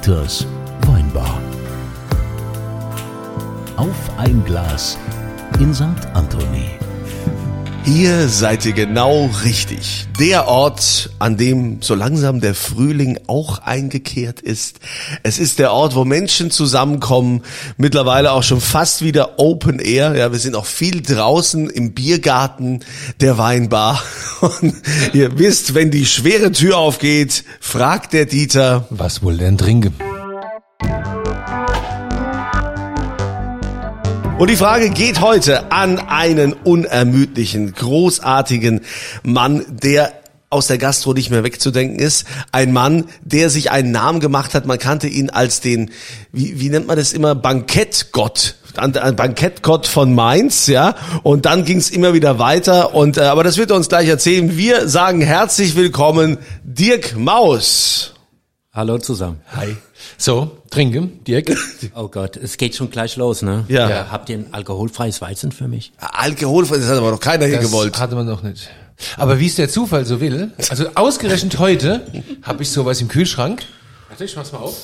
Dieters Weinbar. Auf ein Glas in St. Anthony. Hier seid ihr genau richtig. Der Ort, an dem so langsam der Frühling auch eingekehrt ist. Es ist der Ort, wo Menschen zusammenkommen. Mittlerweile auch schon fast wieder Open Air. Ja, wir sind auch viel draußen im Biergarten der Weinbar. Und ihr wisst, wenn die schwere Tür aufgeht, fragt der Dieter, Was wohl denn trinken? Und die Frage geht heute an einen unermüdlichen, großartigen Mann, der aus der Gastro nicht mehr wegzudenken ist. Ein Mann, der sich einen Namen gemacht hat. Man kannte ihn als den, wie, wie nennt man das immer, Bankettgott. Ein Bankettgott von Mainz, ja. Und dann ging es immer wieder weiter. Und äh, aber das wird er uns gleich erzählen. Wir sagen herzlich willkommen, Dirk Maus. Hallo zusammen. Hi. So, trinken, Dirk. Oh Gott, es geht schon gleich los, ne? Ja. Habt ihr ein alkoholfreies Weizen für mich? Alkoholfrei, das hat aber noch keiner hier Das gewollt. hatte man noch nicht. Aber wie es der Zufall so will, also ausgerechnet heute habe ich sowas im Kühlschrank. Warte, ich mach's mal auf.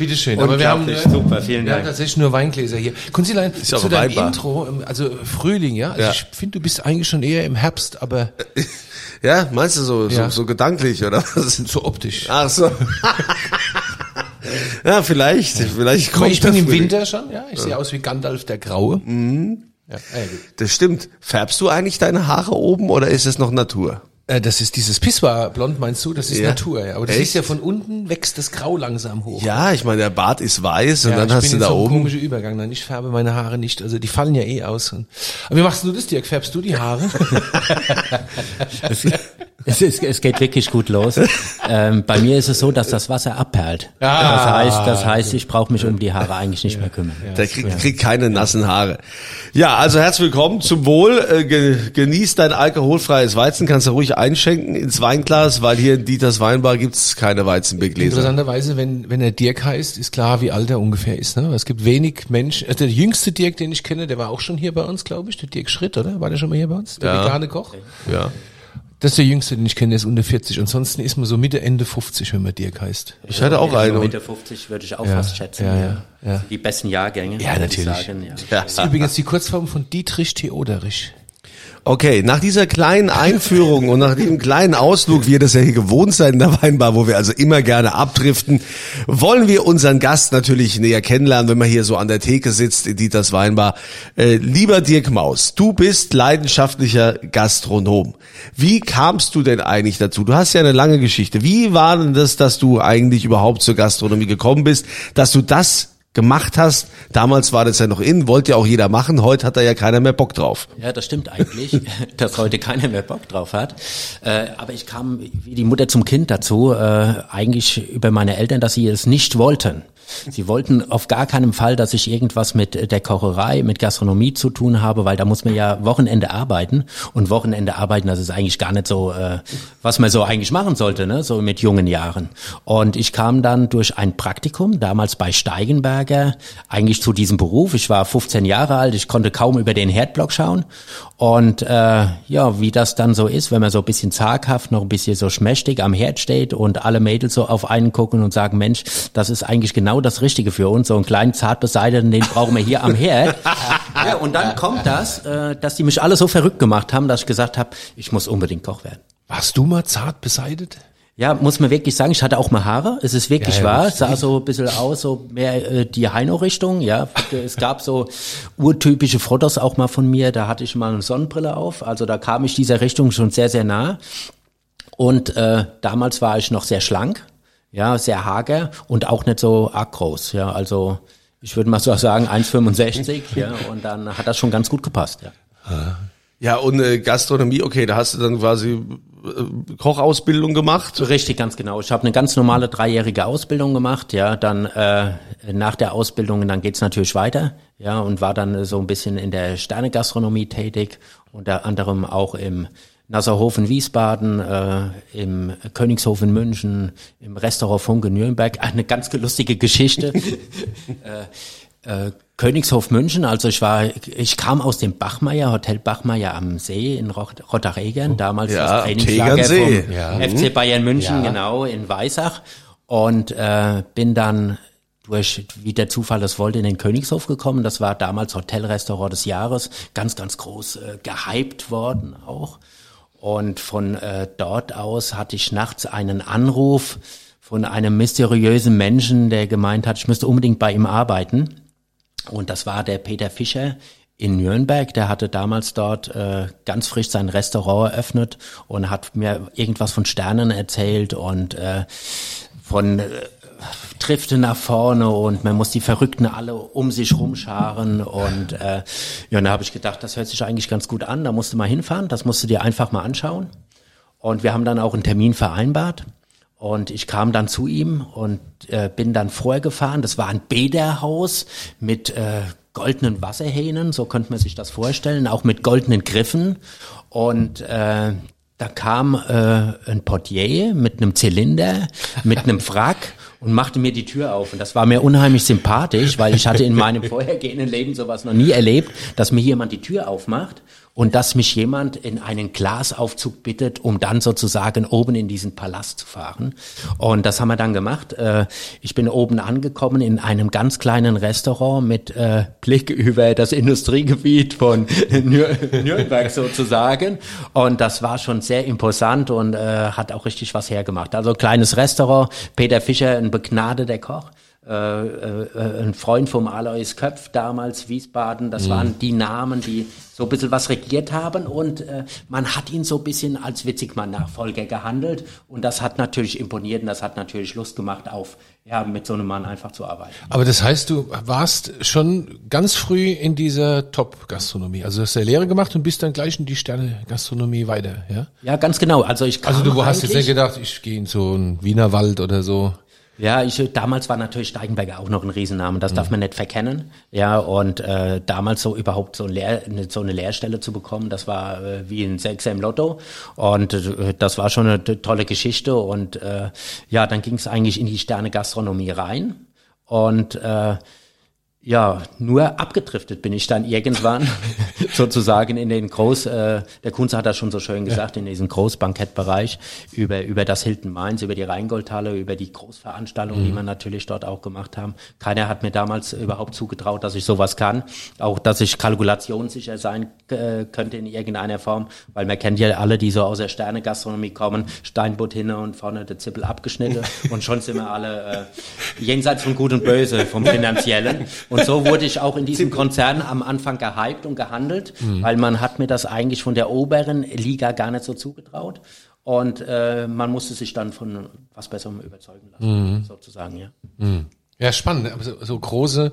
Oh. Bitteschön. Aber wir haben, äh, super, vielen wir haben Dank. tatsächlich nur Weingläser hier. Kunzilein, ja zu aber deinem weinbar. Intro, ähm, also Frühling, ja? Also Ja. ich finde, du bist eigentlich schon eher im Herbst, aber Ja, meinst du so, Ja. so, so gedanklich, oder was? so optisch. Ach so. ja, vielleicht, vielleicht kommt ich bin im Frühling. Winter schon, ja? Ich sehe aus wie Gandalf der Graue. Ja, äh, gut. Das stimmt. Färbst du eigentlich deine Haare oben oder ist es noch Natur? Äh, Das ist dieses Pissoir-Blond, meinst du? Das ist Ja. Natur, ja. Aber das Echt? ist ja von unten wächst das Grau langsam hoch. Ja, ich meine, der Bart ist weiß und Ja, dann ich hast du in da so oben. komischen Übergang. Nein, ich färbe meine Haare nicht. Also die fallen ja eh aus. Und- Aber wie machst du das, Dirk? Färbst du die Haare? Es, es, ist, es geht wirklich gut los. ähm, bei mir ist es so, dass das Wasser abperlt. Ah. das heißt, das heißt, ich brauche mich um die Haare eigentlich nicht mehr kümmern. Der kriegt, kriegt keine nassen Haare. Ja, also herzlich willkommen zum Wohl. Äh, ge, genieß dein alkoholfreies Weizen. Kannst du ruhig einschenken ins Weinglas, weil hier in Dieters Weinbar gibt's keine Weizenbegläser. Interessanterweise, wenn, wenn er Dirk heißt, ist klar, wie alt er ungefähr ist. Ne? Es gibt wenig Menschen. Also der jüngste Dirk, den ich kenne, der war auch schon hier bei uns, glaube ich. Der Dirk Schritt, oder? War der schon mal hier bei uns? Der Ja. vegane Koch? Ja. Das ist der jüngste, den ich kenne, der ist unter 40. Ansonsten ist man so Mitte, Ende 50, wenn man Dirk heißt. Ich hatte auch einen. Mitte 50 würde ich auch Ja, fast schätzen. ja, ja, ja. Die besten Jahrgänge. Ja, natürlich. Sagen, ja. Ja. Das ist übrigens die Kurzform von Dietrich Theoderich. Okay, nach dieser kleinen Einführung und nach diesem kleinen Ausflug, wie ihr das ja hier gewohnt seid in der Weinbar, wo wir also immer gerne abdriften, wollen wir unseren Gast natürlich näher kennenlernen, wenn man hier so an der Theke sitzt in Dieters Weinbar. Äh, lieber Dirk Maus, du bist leidenschaftlicher Gastronom. Wie kamst du denn eigentlich dazu? Du hast ja eine lange Geschichte. Wie war denn das, dass du eigentlich überhaupt zur Gastronomie gekommen bist, dass du das gemacht hast? Damals war das ja noch in, wollte ja auch jeder machen, heute hat da ja keiner mehr Bock drauf. Ja, das stimmt eigentlich, dass heute keiner mehr Bock drauf hat. Äh, aber ich kam wie die Mutter zum Kind dazu, äh, eigentlich über meine Eltern, dass sie es nicht wollten. Sie wollten auf gar keinen Fall, dass ich irgendwas mit der Kocherei, mit Gastronomie zu tun habe, weil da muss man ja Wochenende arbeiten. Und Wochenende arbeiten, das ist eigentlich gar nicht so, äh, was man so eigentlich machen sollte, ne? so mit jungen Jahren. Und ich kam dann durch ein Praktikum, damals bei Steigenberger, eigentlich zu diesem Beruf. Ich war 15 Jahre alt, ich konnte kaum über den Herdblock schauen. Und äh, ja, wie das dann so ist, wenn man so ein bisschen zaghaft, noch ein bisschen so schmächtig am Herd steht und alle Mädels so auf einen gucken und sagen, Mensch, das ist eigentlich genau das Richtige für uns. So einen kleinen zartbeseiteten, den brauchen wir hier am Herd. ja, und dann kommt das, äh, dass die mich alle so verrückt gemacht haben, dass ich gesagt habe, ich muss unbedingt Koch werden. Warst du mal zart beseitet? Ja, muss man wirklich sagen, ich hatte auch mal Haare. Es ist wirklich Ja, ja, wahr. Es sah so ein bisschen aus, so mehr äh, die Heino-Richtung. Ja, es gab so urtypische Fotos auch mal von mir. Da hatte ich mal eine Sonnenbrille auf. Also da kam ich dieser Richtung schon sehr, sehr nah. Und äh, damals war ich noch sehr schlank, ja, sehr hager und auch nicht so arg groß. Ja, also ich würde mal so sagen 1,65. ja, und dann hat das schon ganz gut gepasst. Ja. Ja, und äh, Gastronomie, okay, da hast du dann quasi äh, Kochausbildung gemacht. Richtig, ganz genau. Ich habe eine ganz normale dreijährige Ausbildung gemacht, ja, dann äh, nach der Ausbildung, dann geht's natürlich weiter, ja, und war dann so ein bisschen in der Sternegastronomie tätig, unter anderem auch im Nasserhofen Wiesbaden, äh, im Königshof in München, im Restaurant Funke Nürnberg. Eine ganz lustige Geschichte. äh, Äh, Königshof München, also ich war, ich kam aus dem Bachmeier, Hotel Bachmeier am See in Rotterregern, damals Ja, das Trainingslager vom Ja. FC Bayern München, Ja. genau, in Weissach und äh, bin dann durch, wie der Zufall das wollte, in den Königshof gekommen. Das war damals Hotelrestaurant des Jahres, ganz, ganz groß äh, gehypt worden auch. Und von äh, dort aus hatte ich nachts einen Anruf von einem mysteriösen Menschen, der gemeint hat, ich müsste unbedingt bei ihm arbeiten. Und das war der Peter Fischer in Nürnberg. Der hatte damals dort äh, ganz frisch sein Restaurant eröffnet und hat mir irgendwas von Sternen erzählt und äh, von äh, Trifte nach vorne und man muss die Verrückten alle um sich rumscharen und äh, ja, da habe ich gedacht, das hört sich eigentlich ganz gut an, da musst du mal hinfahren, das musst du dir einfach mal anschauen. Und wir haben dann auch einen Termin vereinbart. Und ich kam dann zu ihm und äh, bin dann vorher gefahren. Das war ein Bäderhaus mit äh, goldenen Wasserhähnen, so könnte man sich das vorstellen, auch mit goldenen Griffen. Und äh, da kam äh, ein Portier mit einem Zylinder, mit einem Frack und machte mir die Tür auf. Und das war mir unheimlich sympathisch, weil ich hatte in meinem vorhergehenden Leben sowas noch nie erlebt, dass mir jemand die Tür aufmacht und dass mich jemand in einen Glasaufzug bittet, um dann sozusagen oben in diesen Palast zu fahren. Und das haben wir dann gemacht. Äh, Ich bin oben angekommen in einem ganz kleinen Restaurant mit äh, Blick über das Industriegebiet von Nür- Nürnberg sozusagen. Und das war schon sehr imposant und äh, hat auch richtig was hergemacht. Also kleines Restaurant, Peter Fischer, ein begnadeter Koch ein Freund vom Alois Köpf damals, Wiesbaden, das waren die Namen, die so ein bisschen was regiert haben und äh, man hat ihn so ein bisschen als Witzigmann-Nachfolger gehandelt und das hat natürlich imponiert und das hat natürlich Lust gemacht auf, ja, mit so einem Mann einfach zu arbeiten. Aber das heißt, du warst schon ganz früh in dieser Top-Gastronomie. Also hast du eine Lehre gemacht und bist dann gleich in die Sterne-Gastronomie weiter, ja? Ja, ganz genau. Also ich Also du hast jetzt nicht gedacht, ich gehe in so einen Wiener Wald oder so. Ja, ich, damals war natürlich Steigenberger auch noch ein Riesenname, das darf man nicht verkennen. Ja, und äh, damals so überhaupt so, ein Lehr, eine- so eine Lehrstelle zu bekommen, das war äh, wie ein Sechser im Lotto. Und äh, das war schon eine tolle Geschichte. Und äh, ja, dann ging es eigentlich in die Sterne-Gastronomie rein. Und äh, ja, nur abgedriftet bin ich dann irgendwann sozusagen in den Groß, äh, der Kunze hat das schon so schön gesagt, in diesen Großbankettbereich über, über das Hilton Mainz, über die Rheingoldhalle, über die Großveranstaltungen, die wir natürlich dort auch gemacht haben. Keiner hat mir damals überhaupt zugetraut, dass ich sowas kann. Auch, dass ich kalkulationssicher sein äh, könnte in irgendeiner Form, weil man kennt ja alle, die so aus der Sterne-Gastronomie kommen, Steinbutt hinne und vorne der Zippel abgeschnitten und schon sind wir alle äh, jenseits von Gut und Böse, vom Finanziellen. Und so wurde ich auch in diesem Konzern am Anfang gehypt und gehandelt, weil man hat mir das eigentlich von der oberen Liga gar nicht so zugetraut. Und äh, man musste sich dann von was Besserem überzeugen lassen, sozusagen, ja. Ja, spannend. Aber so, so große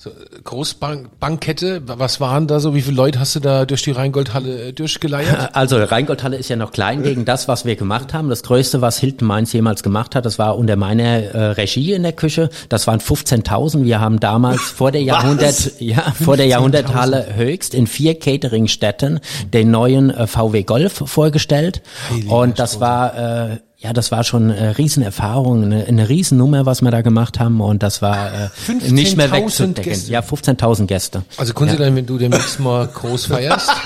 so Großbankette, was waren da so? Wie viele Leute hast du da durch die Rheingoldhalle äh, durchgeleiert? Also Rheingoldhalle ist ja noch klein gegen das, was wir gemacht haben. Das Größte, was Hilton Mainz jemals gemacht hat, das war unter meiner äh, Regie in der Küche. Das waren 15.000. Wir haben damals vor der Jahrhundert, ja, vor der Jahrhunderthalle höchst in vier Cateringstätten den neuen äh, VW Golf vorgestellt. Und das war äh, ja, das war schon eine Riesenerfahrung, eine, eine Riesennummer, was wir da gemacht haben und das war äh, nicht mehr 15.000 wegzudenken. Gäste. Ja, 15.000 Gäste. Also kannst du dann, wenn du demnächst mal groß feierst,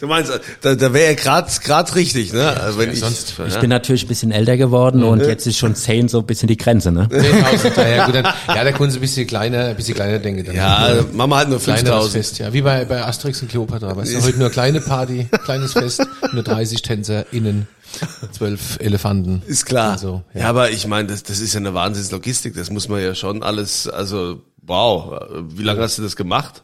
Du meinst, da, da wäre er grad, grad richtig, ne? Also wenn ich, sonst- Ich bin natürlich ein bisschen älter geworden und jetzt ist schon 10 so ein bisschen die Grenze, ne? 10.000, ja, gut, dann, ja, da können sie ein bisschen kleiner, ein bisschen kleiner denken. Dann. ja, Mama hat nur Kleineres 5000. Fest, ja. Wie bei, bei Asterix und Cleopatra. Weißt du, heute nur kleine Party, kleines Fest, nur 30 Tänzer 12 Elefanten. Ist klar. Also, ja. aber ich meine, das, das ist ja eine Wahnsinnslogistik. Das muss man ja schon alles, also wow. Wie lange hast du das gemacht?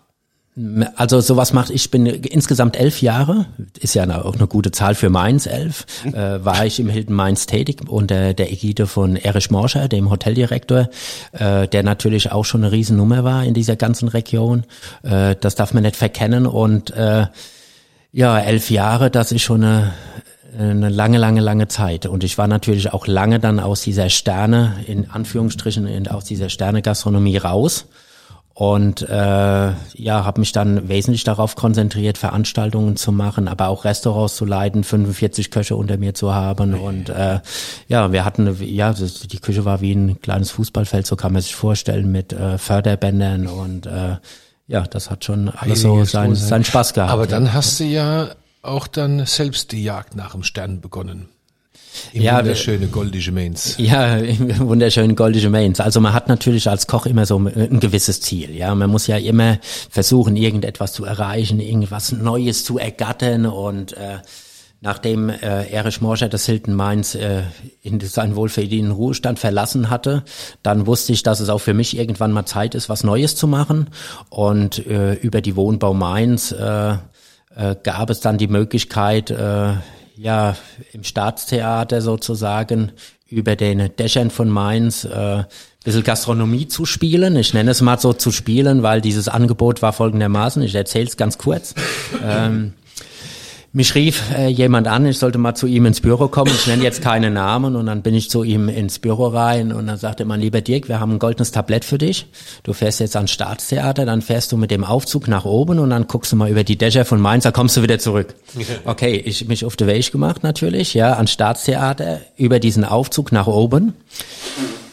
Also sowas macht, ich bin insgesamt elf Jahre, ist ja auch eine gute Zahl für Mainz, elf, äh, war ich im Hilton Mainz tätig unter der Ägide von Erich Morscher, dem Hoteldirektor, äh, der natürlich auch schon eine Riesennummer war in dieser ganzen Region. Äh, das darf man nicht verkennen und äh, ja, elf Jahre, das ist schon eine, eine lange, lange, lange Zeit. Und ich war natürlich auch lange dann aus dieser Sterne, in Anführungsstrichen, in, aus dieser Sterne-Gastronomie raus. und äh, ja, habe mich dann wesentlich darauf konzentriert, Veranstaltungen zu machen, aber auch Restaurants zu leiten, 45 Köche unter mir zu haben und äh, ja, wir hatten ja die Küche war wie ein kleines Fußballfeld, so kann man sich vorstellen mit äh, Förderbändern und äh, ja, das hat schon alles so seinen, seinen Spaß gehabt. Aber dann hast du ja auch dann selbst die Jagd nach dem Stern begonnen. Im Ja, wunderschöne goldige Mains. Ja, wunderschön goldige Mains. Also man hat natürlich als Koch immer so ein gewisses Ziel. Ja, man muss ja immer versuchen, irgendetwas zu erreichen, irgendwas Neues zu ergattern und äh, Nachdem äh, Erich Morscher das Hilton Mainz äh, in seinen wohlverdienten Ruhestand verlassen hatte, dann wusste ich, dass es auch für mich irgendwann mal Zeit ist, was Neues zu machen. Und äh, über die Wohnbau Mainz äh, äh, gab es dann die Möglichkeit, äh, ja, im Staatstheater sozusagen über den Dächern von Mainz äh, bisschen Gastronomie zu spielen. Ich nenne es mal so zu spielen, weil dieses Angebot war folgendermaßen, ich erzähle es ganz kurz. ähm, mich rief äh, jemand an, ich sollte mal zu ihm ins Büro kommen. Ich nenne jetzt keine Namen und dann bin ich zu ihm ins Büro rein und dann sagte man, lieber Dirk, wir haben ein goldenes Tablett für dich. Du fährst jetzt ans Staatstheater, dann fährst du mit dem Aufzug nach oben und dann guckst du mal über die Dächer von Mainz, da kommst du wieder zurück. Okay, ich mich auf die Weg gemacht natürlich, ja, ans Staatstheater, über diesen Aufzug nach oben,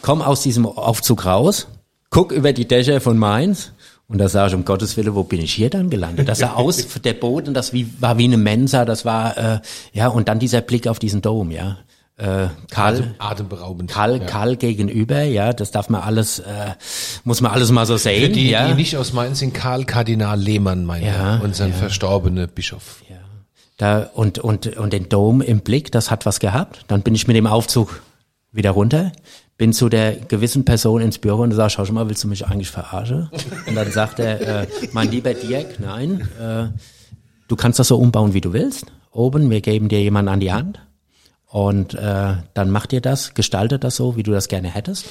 komm aus diesem Aufzug raus, guck über die Dächer von Mainz und da sage ich, um Gottes Willen, wo bin ich hier dann gelandet? Das sah aus, der Boden, das wie, war wie eine Mensa, das war, äh, ja, und dann dieser Blick auf diesen Dom, ja. Äh, Karl, Atem, atemberaubend. Karl, ja. Karl gegenüber, ja, das darf man alles, äh, muss man alles mal so sehen, Für die, ja. die nicht aus Mainz sind, Karl Kardinal Lehmann, mein Ja, unser ja. verstorbener Bischof. Ja. Da, und, und, und den Dom im Blick, das hat was gehabt. Dann bin ich mit dem Aufzug wieder runter, bin zu der gewissen Person ins Büro und sage, schau schon mal, willst du mich eigentlich verarschen? Und dann sagt er, äh, mein lieber Dirk, nein, äh, du kannst das so umbauen, wie du willst. Oben, wir geben dir jemanden an die Hand und äh, dann mach dir das, gestalte das so, wie du das gerne hättest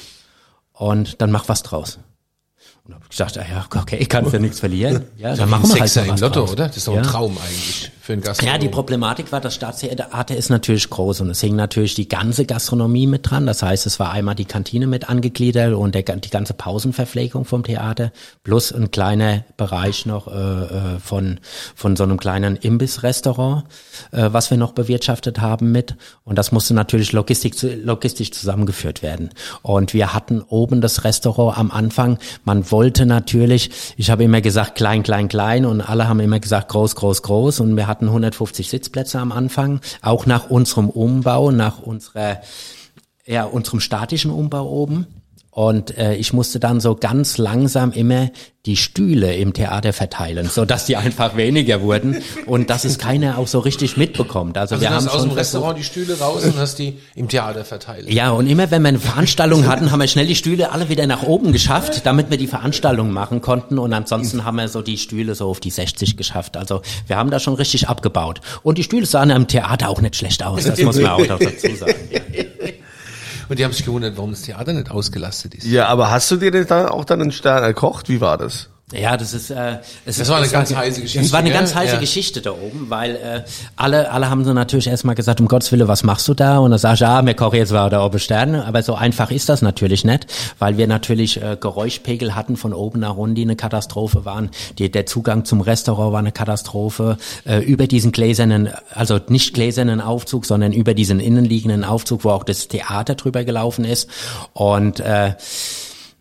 und dann mach was draus. Und dann hab ich gesagt, ja, okay, kannst ja nichts verlieren. Ja, dann machen wir halt Sechser im Lotto, draus. oder? Das ist doch Ja. ein Traum eigentlich für einen Gast. Ja, die Problematik war, das Staatstheater ist natürlich groß und es hing natürlich die ganze Gastronomie mit dran. Das heißt, es war einmal die Kantine mit angegliedert und der, die ganze Pausenverpflegung vom Theater plus ein kleiner Bereich noch äh, äh, von von so einem kleinen Imbissrestaurant, äh, was wir noch bewirtschaftet haben mit. Und das musste natürlich logistisch, logistisch zusammengeführt werden. Und wir hatten oben das Restaurant am Anfang. Man wollte natürlich, ich habe immer gesagt klein, klein, klein und alle haben immer gesagt groß, groß, groß. Und wir hatten 150 Sitzplätze am Anfang. Auch nach unserem Umbau, nach unserer, ja, unserem statischen Umbau oben. Und äh, ich musste dann so ganz langsam immer die Stühle im Theater verteilen, so dass die einfach weniger wurden und dass es keiner auch so richtig mitbekommt. Also, Also wir haben aus dem Restaurant die Stühle raus und hast die im Theater verteilt. ja, und immer wenn wir eine Veranstaltung hatten, haben wir schnell die Stühle alle wieder nach oben geschafft, damit wir die Veranstaltung machen konnten. Und ansonsten haben wir so die Stühle so auf die 60 geschafft. Also wir haben da schon richtig abgebaut. Und die Stühle sahen im Theater auch nicht schlecht aus, das muss man auch dazu sagen. Ja. Und die haben sich gewundert, warum das Theater nicht ausgelastet ist. Ja, aber hast du dir denn da auch dann einen Stern erkocht? Wie war das? Ja, das ist. Äh, es Das war eine ganz heiße Geschichte, Das war eine gell? ganz heiße Ja. Geschichte da oben, weil äh, alle, alle haben so natürlich erstmal gesagt, um Gottes Willen, was machst du da? Und dann sag ich, ja, mir koche jetzt war da oben Sterne. Aber so einfach ist das natürlich nicht, weil wir natürlich äh, Geräuschpegel hatten von oben nach unten, die eine Katastrophe waren. Die, der Zugang zum Restaurant war eine Katastrophe. Äh, über diesen gläsernen, also nicht gläsernen Aufzug, sondern über diesen innenliegenden Aufzug, wo auch das Theater drüber gelaufen ist. Und äh,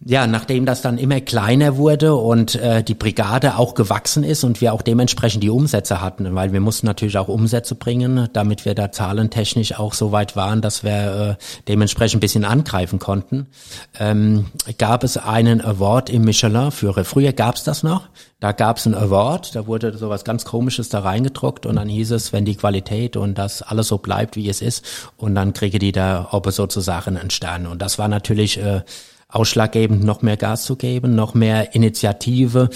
ja, nachdem das dann immer kleiner wurde und äh, die Brigade auch gewachsen ist und wir auch dementsprechend die Umsätze hatten, weil wir mussten natürlich auch Umsätze bringen, damit wir da zahlentechnisch auch so weit waren, dass wir äh, dementsprechend ein bisschen angreifen konnten, ähm, gab es einen Award im Michelin-Führer. Früher gab es das noch. Da gab es einen Award, da wurde sowas ganz Komisches da reingedruckt und dann hieß es, wenn die Qualität und das alles so bleibt, wie es ist, und dann kriege die da, ob es sozusagen einen Stern. Und das war natürlich äh, ausschlaggebend, noch mehr Gas zu geben, noch mehr Initiative,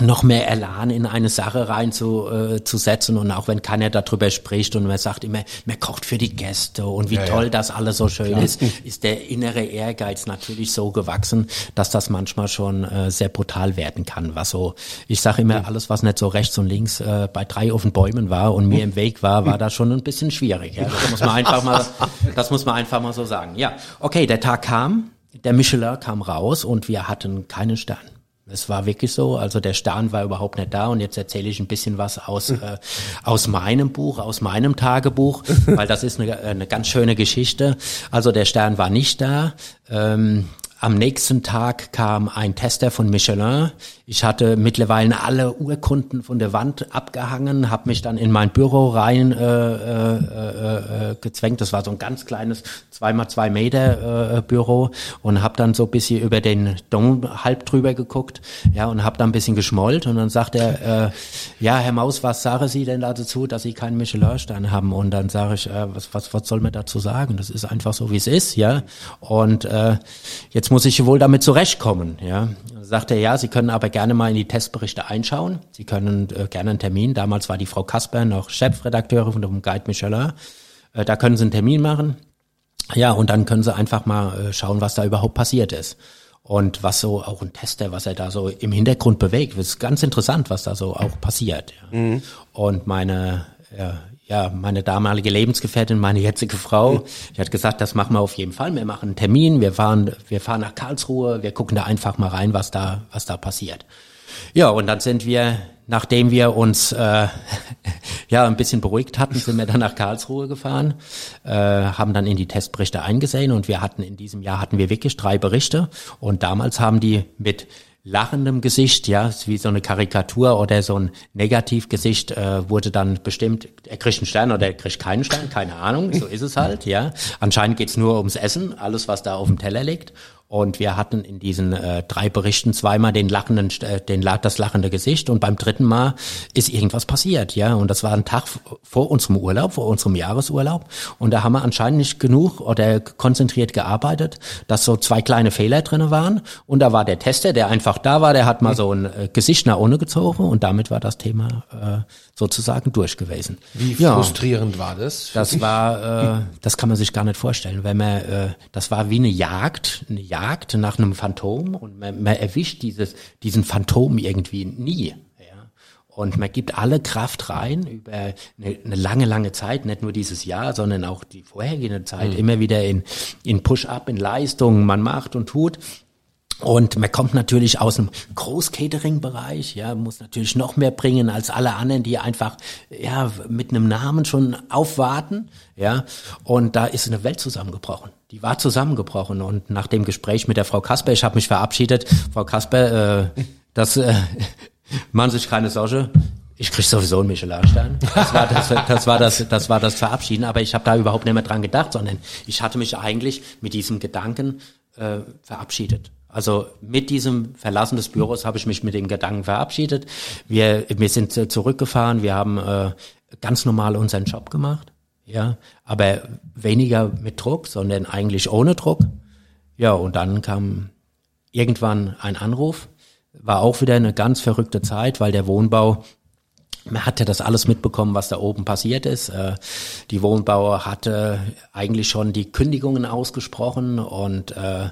noch mehr Elan in eine Sache rein zu, äh, und auch wenn keiner darüber spricht und man sagt immer, man kocht für die Gäste und wie Ja, ja. toll das alles so schön ist, ist der innere Ehrgeiz natürlich so gewachsen, dass das manchmal schon äh, sehr brutal werden kann. Was so, ich sage immer, alles was nicht so rechts und links äh, bei drei auf den Bäumen war und mir im Weg war, war da schon ein bisschen schwierig. Ja? Das muss man einfach mal, das muss man einfach mal so sagen. Ja, okay, der Tag kam, der Michelin kam raus und wir hatten keinen Stern. Es war wirklich so, also der Stern war überhaupt nicht da und jetzt erzähle ich ein bisschen was aus, äh, aus meinem Buch, aus meinem Tagebuch, weil das ist eine, eine ganz schöne Geschichte. Also der Stern war nicht da. Ähm, am nächsten Tag kam ein Tester von Michelin. Ich hatte mittlerweile alle Urkunden von der Wand abgehangen, habe mich dann in mein Büro rein äh, äh, äh, äh, gezwängt. Das war so ein ganz kleines zweimal zwei Meter äh, Büro und habe dann so ein bisschen über den Dom halb drüber geguckt, ja und habe dann ein bisschen geschmollt und dann sagt er, äh, ja Herr Maus, was sagen Sie denn dazu, dass Sie keinen Michelin-Stern haben? Und dann sage ich, äh, was, was was soll man dazu sagen? Das ist einfach so wie es ist, ja. Und äh, jetzt jetzt muss ich wohl damit zurechtkommen. Ja, sagt er, ja, Sie können aber gerne mal in die Testberichte einschauen. Sie können äh, gerne einen Termin. Damals war die Frau Kasper noch Chefredakteurin von dem Guide Michelin. Äh, da können Sie einen Termin machen. Ja, und dann können Sie einfach mal äh, schauen, was da überhaupt passiert ist. Und was so auch ein Tester, was er da so im Hintergrund bewegt. Das ist ganz interessant, was da so auch passiert. Ja. Mhm. Und meine ja, meine damalige Lebensgefährtin, meine jetzige Frau, die hat gesagt, das machen wir auf jeden Fall. Wir machen einen Termin, wir fahren, wir fahren nach Karlsruhe, wir gucken da einfach mal rein, was da, was da passiert. Ja, und dann sind wir, nachdem wir uns äh, ja ein bisschen beruhigt hatten, sind wir dann nach Karlsruhe gefahren, äh, haben dann in die Testberichte eingesehen und wir hatten in diesem Jahr hatten wir wirklich drei Berichte und damals haben die mit lachendem Gesicht, ja, wie so eine Karikatur oder so ein Negativgesicht äh, wurde dann bestimmt, er kriegt einen Stern oder er kriegt keinen Stern, keine Ahnung, so ist es halt, ja. Anscheinend geht's nur ums Essen, alles was da auf dem Teller liegt. Und wir hatten in diesen äh, drei Berichten zweimal den lachenden, äh, den das lachende Gesicht und beim dritten Mal ist irgendwas passiert, ja. Und das war ein Tag vor unserem Urlaub, vor unserem Jahresurlaub. Und da haben wir anscheinend nicht genug oder konzentriert gearbeitet, dass so zwei kleine Fehler drinne waren. Und da war der Tester, der einfach da war, der hat mal so ein äh, Gesicht nach ohne gezogen und damit war das Thema äh, sozusagen durch gewesen. Wie ja, frustrierend war das? Das war, äh, das kann man sich gar nicht vorstellen, wenn man, äh, das war wie eine Jagd, eine Jagd nach einem Phantom und man, man erwischt dieses, diesen Phantom irgendwie nie. Ja. Und man gibt alle Kraft rein über eine, eine, lange, lange Zeit, nicht nur dieses Jahr, sondern auch die vorhergehende Zeit, mhm. immer wieder in, in Push-up, in Leistungen, man macht und tut. Und man kommt natürlich aus dem Groß-Catering-Bereich, ja, muss natürlich noch mehr bringen als alle anderen, die einfach, ja, mit einem Namen schon aufwarten, ja. Und da ist eine Welt zusammengebrochen. Die war zusammengebrochen. Und nach dem Gespräch mit der Frau Kasper, ich habe mich verabschiedet, Frau Kasper, äh, das, äh, machen Sie sich keine Sorge, ich krieg sowieso einen Michelin-Stern. Das war das, das war das, das war das Verabschieden. Aber ich habe da überhaupt nicht mehr dran gedacht, sondern ich hatte mich eigentlich mit diesem Gedanken äh, verabschiedet. Also mit diesem Verlassen des Büros habe ich mich mit dem Gedanken verabschiedet. Wir, wir sind zurückgefahren, wir haben äh, ganz normal unseren Job gemacht, ja, aber weniger mit Druck, sondern eigentlich ohne Druck. Ja, und dann kam irgendwann ein Anruf, war auch wieder eine ganz verrückte Zeit, weil der Wohnbau man hatte das alles mitbekommen, was da oben passiert ist. Äh, die Wohnbauer hatte eigentlich schon die Kündigungen ausgesprochen und äh,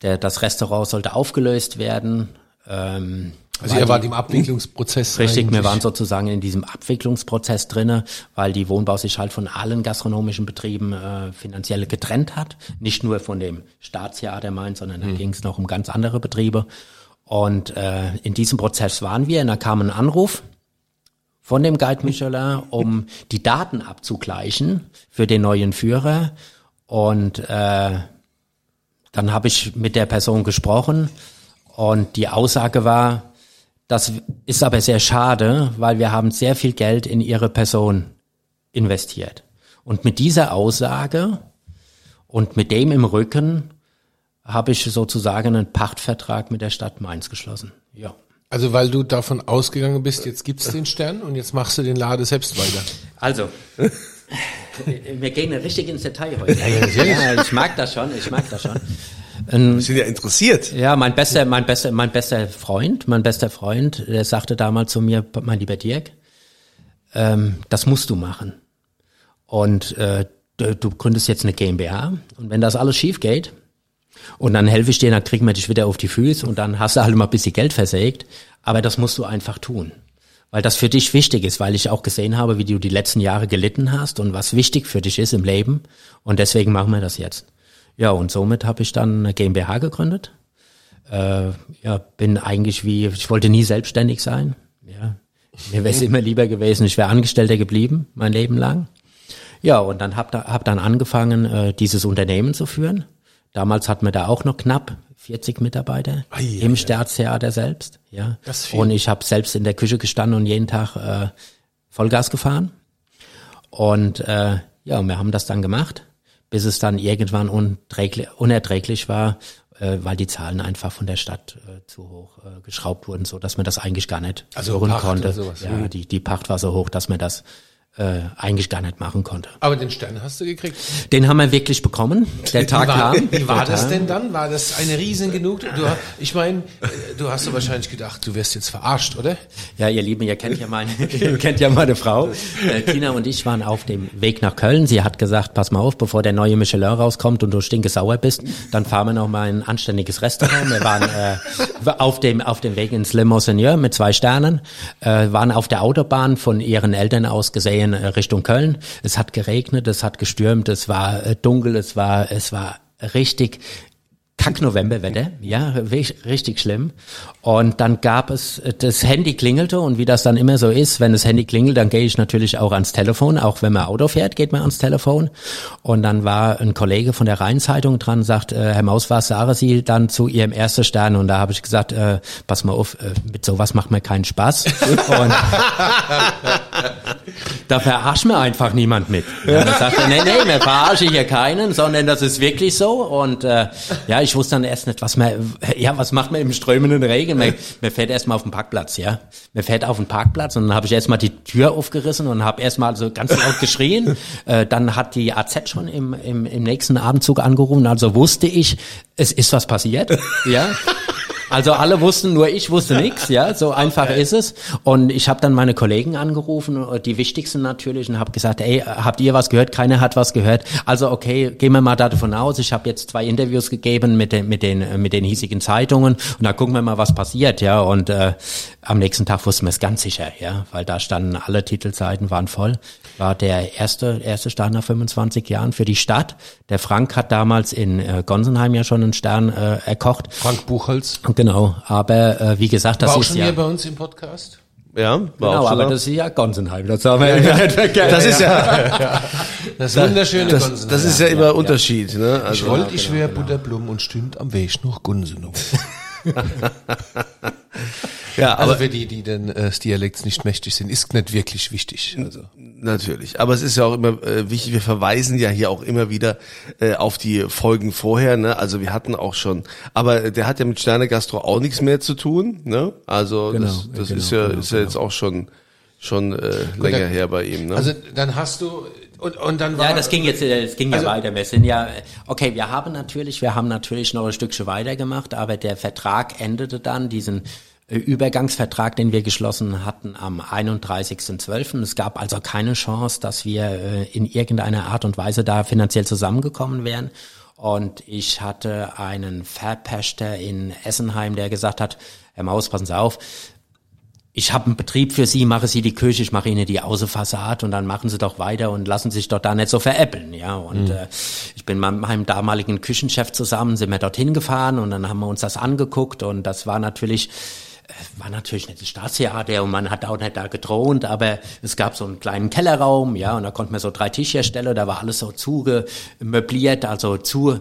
das Restaurant sollte aufgelöst werden. Ähm, also ihr wart im Abwicklungsprozess. Richtig, wir waren sozusagen in diesem Abwicklungsprozess drinne, weil die Wohnbau sich halt von allen gastronomischen Betrieben äh, finanziell getrennt hat. Nicht nur von dem Staatstheater Mainz, sondern da hm. ging es noch um ganz andere Betriebe. Und äh, in diesem Prozess waren wir und da kam ein Anruf von dem Guide Michelin, um die Daten abzugleichen für den neuen Führer. Und äh, dann habe ich mit der Person gesprochen und die Aussage war, das ist aber sehr schade, weil wir haben sehr viel Geld in ihre Person investiert. Und mit dieser Aussage und mit dem im Rücken habe ich sozusagen einen Pachtvertrag mit der Stadt Mainz geschlossen. Ja. Also weil du davon ausgegangen bist, jetzt gibt's den Stern und jetzt machst du den Lade selbst weiter. Also, wir gehen richtig ins Detail heute. Ja, ja, ich mag das schon, ich mag das schon. Ähm, wir sind ja interessiert. Ja, mein bester, mein bester, mein bester Freund, mein bester Freund, der sagte damals zu mir, mein lieber Dirk, ähm, das musst du machen. Und äh, du, du gründest jetzt eine GmbH und wenn das alles schief geht, und dann helfe ich dir, dann kriegen wir dich wieder auf die Füße und dann hast du halt mal ein bisschen Geld versägt. Aber das musst du einfach tun. Weil das für dich wichtig ist, weil ich auch gesehen habe, wie du die letzten Jahre gelitten hast und was wichtig für dich ist im Leben. Und deswegen machen wir das jetzt. Ja, und somit habe ich dann eine GmbH gegründet. äh, ja, bin eigentlich wie, ich wollte nie selbstständig sein. Ja, mir wäre es immer lieber gewesen, ich wäre Angestellter geblieben, mein Leben lang. Ja, und dann hab, da, hab dann angefangen, äh, dieses Unternehmen zu führen. Damals hatten wir da auch noch knapp 40 Mitarbeiter Ei, ei, im. Staatstheater selbst. Ja. Und ich habe selbst in der Küche gestanden und jeden Tag äh, Vollgas gefahren. Und äh, ja, wir haben das dann gemacht, bis es dann irgendwann unerträglich war, äh, weil die Zahlen einfach von der Stadt äh, zu hoch äh, geschraubt wurden, so dass man das eigentlich gar nicht Also führen Pacht konnte. Ja, die, die Pacht war so hoch, dass man das äh, eigentlich gar nicht machen konnte. Aber den Stern hast du gekriegt. Den haben wir wirklich bekommen. Der Tag wie war, kam. wie war das denn dann? War das eine riesen genug? Du, ich meine, du hast doch wahrscheinlich gedacht, du wirst jetzt verarscht, oder? Ja, ihr Lieben, ihr kennt ja meine, ihr kennt ja meine Frau. Äh, Tina und ich waren auf dem Weg nach Köln. Sie hat gesagt, pass mal auf, bevor der neue Michelin rauskommt und du stinkesauer bist, dann fahren wir noch mal in ein anständiges Restaurant. Wir waren äh, auf dem auf dem Weg ins Le Monseigneur mit zwei Sternen, äh, waren auf der Autobahn von ihren Eltern aus gesehen äh, Richtung Köln. Es hat geregnet, es hat gestürmt, es war äh, dunkel, es war es war richtig Kack-Novemberwetter, ja, richtig, schlimm. Und dann gab es, das Handy klingelte und wie das dann immer so ist, wenn das Handy klingelt, dann gehe ich natürlich auch ans Telefon, auch wenn man Auto fährt, geht man ans Telefon. Und dann war ein Kollege von der Rheinzeitung dran, sagt, äh, Herr Maus, was sagen Sie dann zu Ihrem ersten Stern? Und da habe ich gesagt, äh, pass mal auf, äh, mit sowas macht mir keinen Spaß. Und da verarscht mir einfach niemand mit. Ja, dann sagt er, nee, nee, mir verarsche hier keinen, sondern das ist wirklich so. Und äh, ja, ich wusste dann erst nicht, was man, ja, was macht man im strömenden Regen? Man, man fährt erstmal auf den Parkplatz, ja. Man fährt auf den Parkplatz und dann habe ich erstmal die Tür aufgerissen und habe erstmal so ganz laut geschrien. Äh, dann hat die AZ schon im, im, im nächsten Abendzug angerufen, also wusste ich, es ist was passiert, ja. Also alle wussten, nur ich wusste nichts, ja, so einfach ist es. Und ich habe dann meine Kollegen angerufen, die wichtigsten natürlich, und habe gesagt, ey, habt ihr was gehört? Keiner hat was gehört. Also okay, gehen wir mal davon aus. Ich habe jetzt zwei Interviews gegeben mit den mit den mit den hiesigen Zeitungen und da gucken wir mal, was passiert, ja. Und äh, am nächsten Tag wussten wir es ganz sicher, ja, weil da standen alle Titelseiten waren voll. War der erste erste Stern nach 25 Jahren für die Stadt. Der Frank hat damals in äh, Gonsenheim ja schon einen Stern äh, erkocht. Frank Buchholz. Genau, aber äh, wie gesagt, das War auch ist schon ja hier bei uns im Podcast. Ja, war genau, auch schon aber da. das ist ja Gonsenheim. Das haben wir ja, vergessen. das ist ja, Das wunderschöne das, Gonsenheim. das ist ja immer Unterschied, ne? Ich Also, wollte, ich wäre Butterblum und stünd am Weg nach Gunsenau. ja, Also aber für die, die den äh, Dialekts nicht mächtig sind, ist nicht wirklich wichtig. Also. Natürlich, aber es ist ja auch immer äh, wichtig, wir verweisen ja hier auch immer wieder äh, auf die Folgen vorher, ne? Also wir hatten auch schon, aber der hat ja mit Sterne Gastro auch nichts mehr zu tun, ne? Also Genau, das, das genau, ist ja genau, ist ja jetzt auch schon schon äh, länger her bei ihm, ne? Also dann hast du und, und dann war Ja, das ging jetzt, äh, das ging Also- ja weiter. Wir sind ja, okay, wir haben natürlich, wir haben natürlich noch ein Stückchen weitergemacht, aber der Vertrag endete dann, diesen äh, Übergangsvertrag, den wir geschlossen hatten am 31.12. Es gab also keine Chance, dass wir äh, in irgendeiner Art und Weise da finanziell zusammengekommen wären. Und ich hatte einen Verpächter in Essenheim, der gesagt hat, Herr Maus, passen Sie auf, ich habe einen Betrieb für Sie, mache Sie die Küche, ich mache Ihnen die Außenfassade und dann machen Sie doch weiter und lassen sich doch da nicht so veräppeln, ja. Und äh, ich bin mit meinem damaligen Küchenchef zusammen, sind wir dorthin gefahren und dann haben wir uns das angeguckt und das war natürlich äh, war natürlich nicht das Staatstheater und man hat auch nicht da gedroht, aber es gab so einen kleinen Kellerraum, ja, und da konnten wir so drei Tische herstellen, da war alles so zugemöbliert, also zu,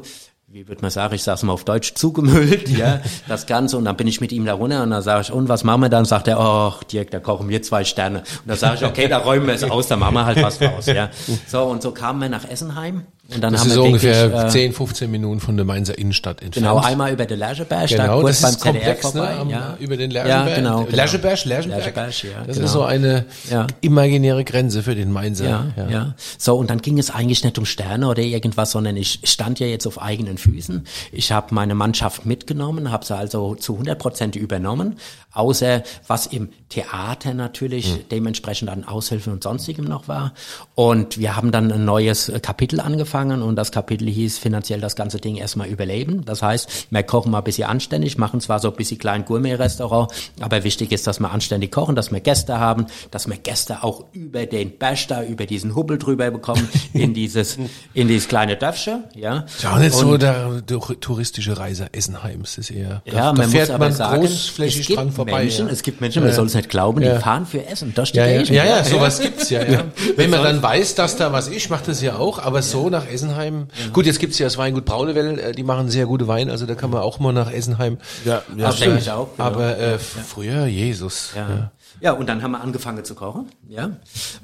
wie würde man sagen, ich sag's mal auf Deutsch, zugemüllt, ja, das Ganze. Und dann bin ich mit ihm da runter und dann sage ich, und was machen wir dann? Sagt er, ach, Dirk, da kochen wir zwei Sterne. Und dann sage ich, okay, da räumen wir es aus, da machen wir halt was draus, ja. So, und so kamen wir nach Essenheim. Und dann das haben ist wir so ungefähr äh, 10, 15 Minuten von der Mainzer Innenstadt entfernt. Genau, einmal über den Lercheberg, da Genau, kurz das ist beim ZDF komplex, ne? vorbei. Am, ja. Über den Ja, Lerchenberg. genau. genau. Lercheberg, Lerchenberg. Lercheberg, ja, Das genau. ist so eine Ja. imaginäre Grenze für den Mainzer. Ja, ja, So, und dann ging es eigentlich nicht um Sterne oder irgendwas, sondern ich stand ja jetzt auf eigenen Füßen. Ich habe meine Mannschaft mitgenommen, habe sie also zu 100 Prozent übernommen, außer was im Theater natürlich Hm. dementsprechend an Aushilfen und sonstigem noch war. Und wir haben dann ein neues Kapitel angefangen angefangen und das Kapitel hieß finanziell das ganze Ding erstmal überleben. Das heißt, wir kochen mal ein bisschen anständig, machen zwar so ein bisschen klein Gourmet-Restaurant, aber wichtig ist, dass wir anständig kochen, dass wir Gäste haben, dass wir Gäste auch über den Bash da, über diesen Hubbel drüber bekommen, in dieses, in dieses kleine Dörfchen, ja. Ist ja auch nicht so Und- der, der touristische Reise Essenheims, ist eher, da, ja, da man fährt muss aber man sagen, großflächig es gibt dran vorbei. Menschen, ja. es gibt Menschen, man soll es nicht glauben, Ja. die fahren für Essen durch die Ja, ja, Gegend. ja, ja, sowas gibt's ja, ja. Wenn man dann weiß, dass da was ist, ich mache das ja auch, aber so nach Essenheim. Gut, jetzt gibt's ja das Weingut Braunewell, äh, die machen sehr gute Weine, also da kann man auch mal nach Essenheim. Ja, ja, Das denke ich auch. genau. Aber äh, früher, Jesus. Ja. ja, und dann haben wir angefangen zu kochen. Ja,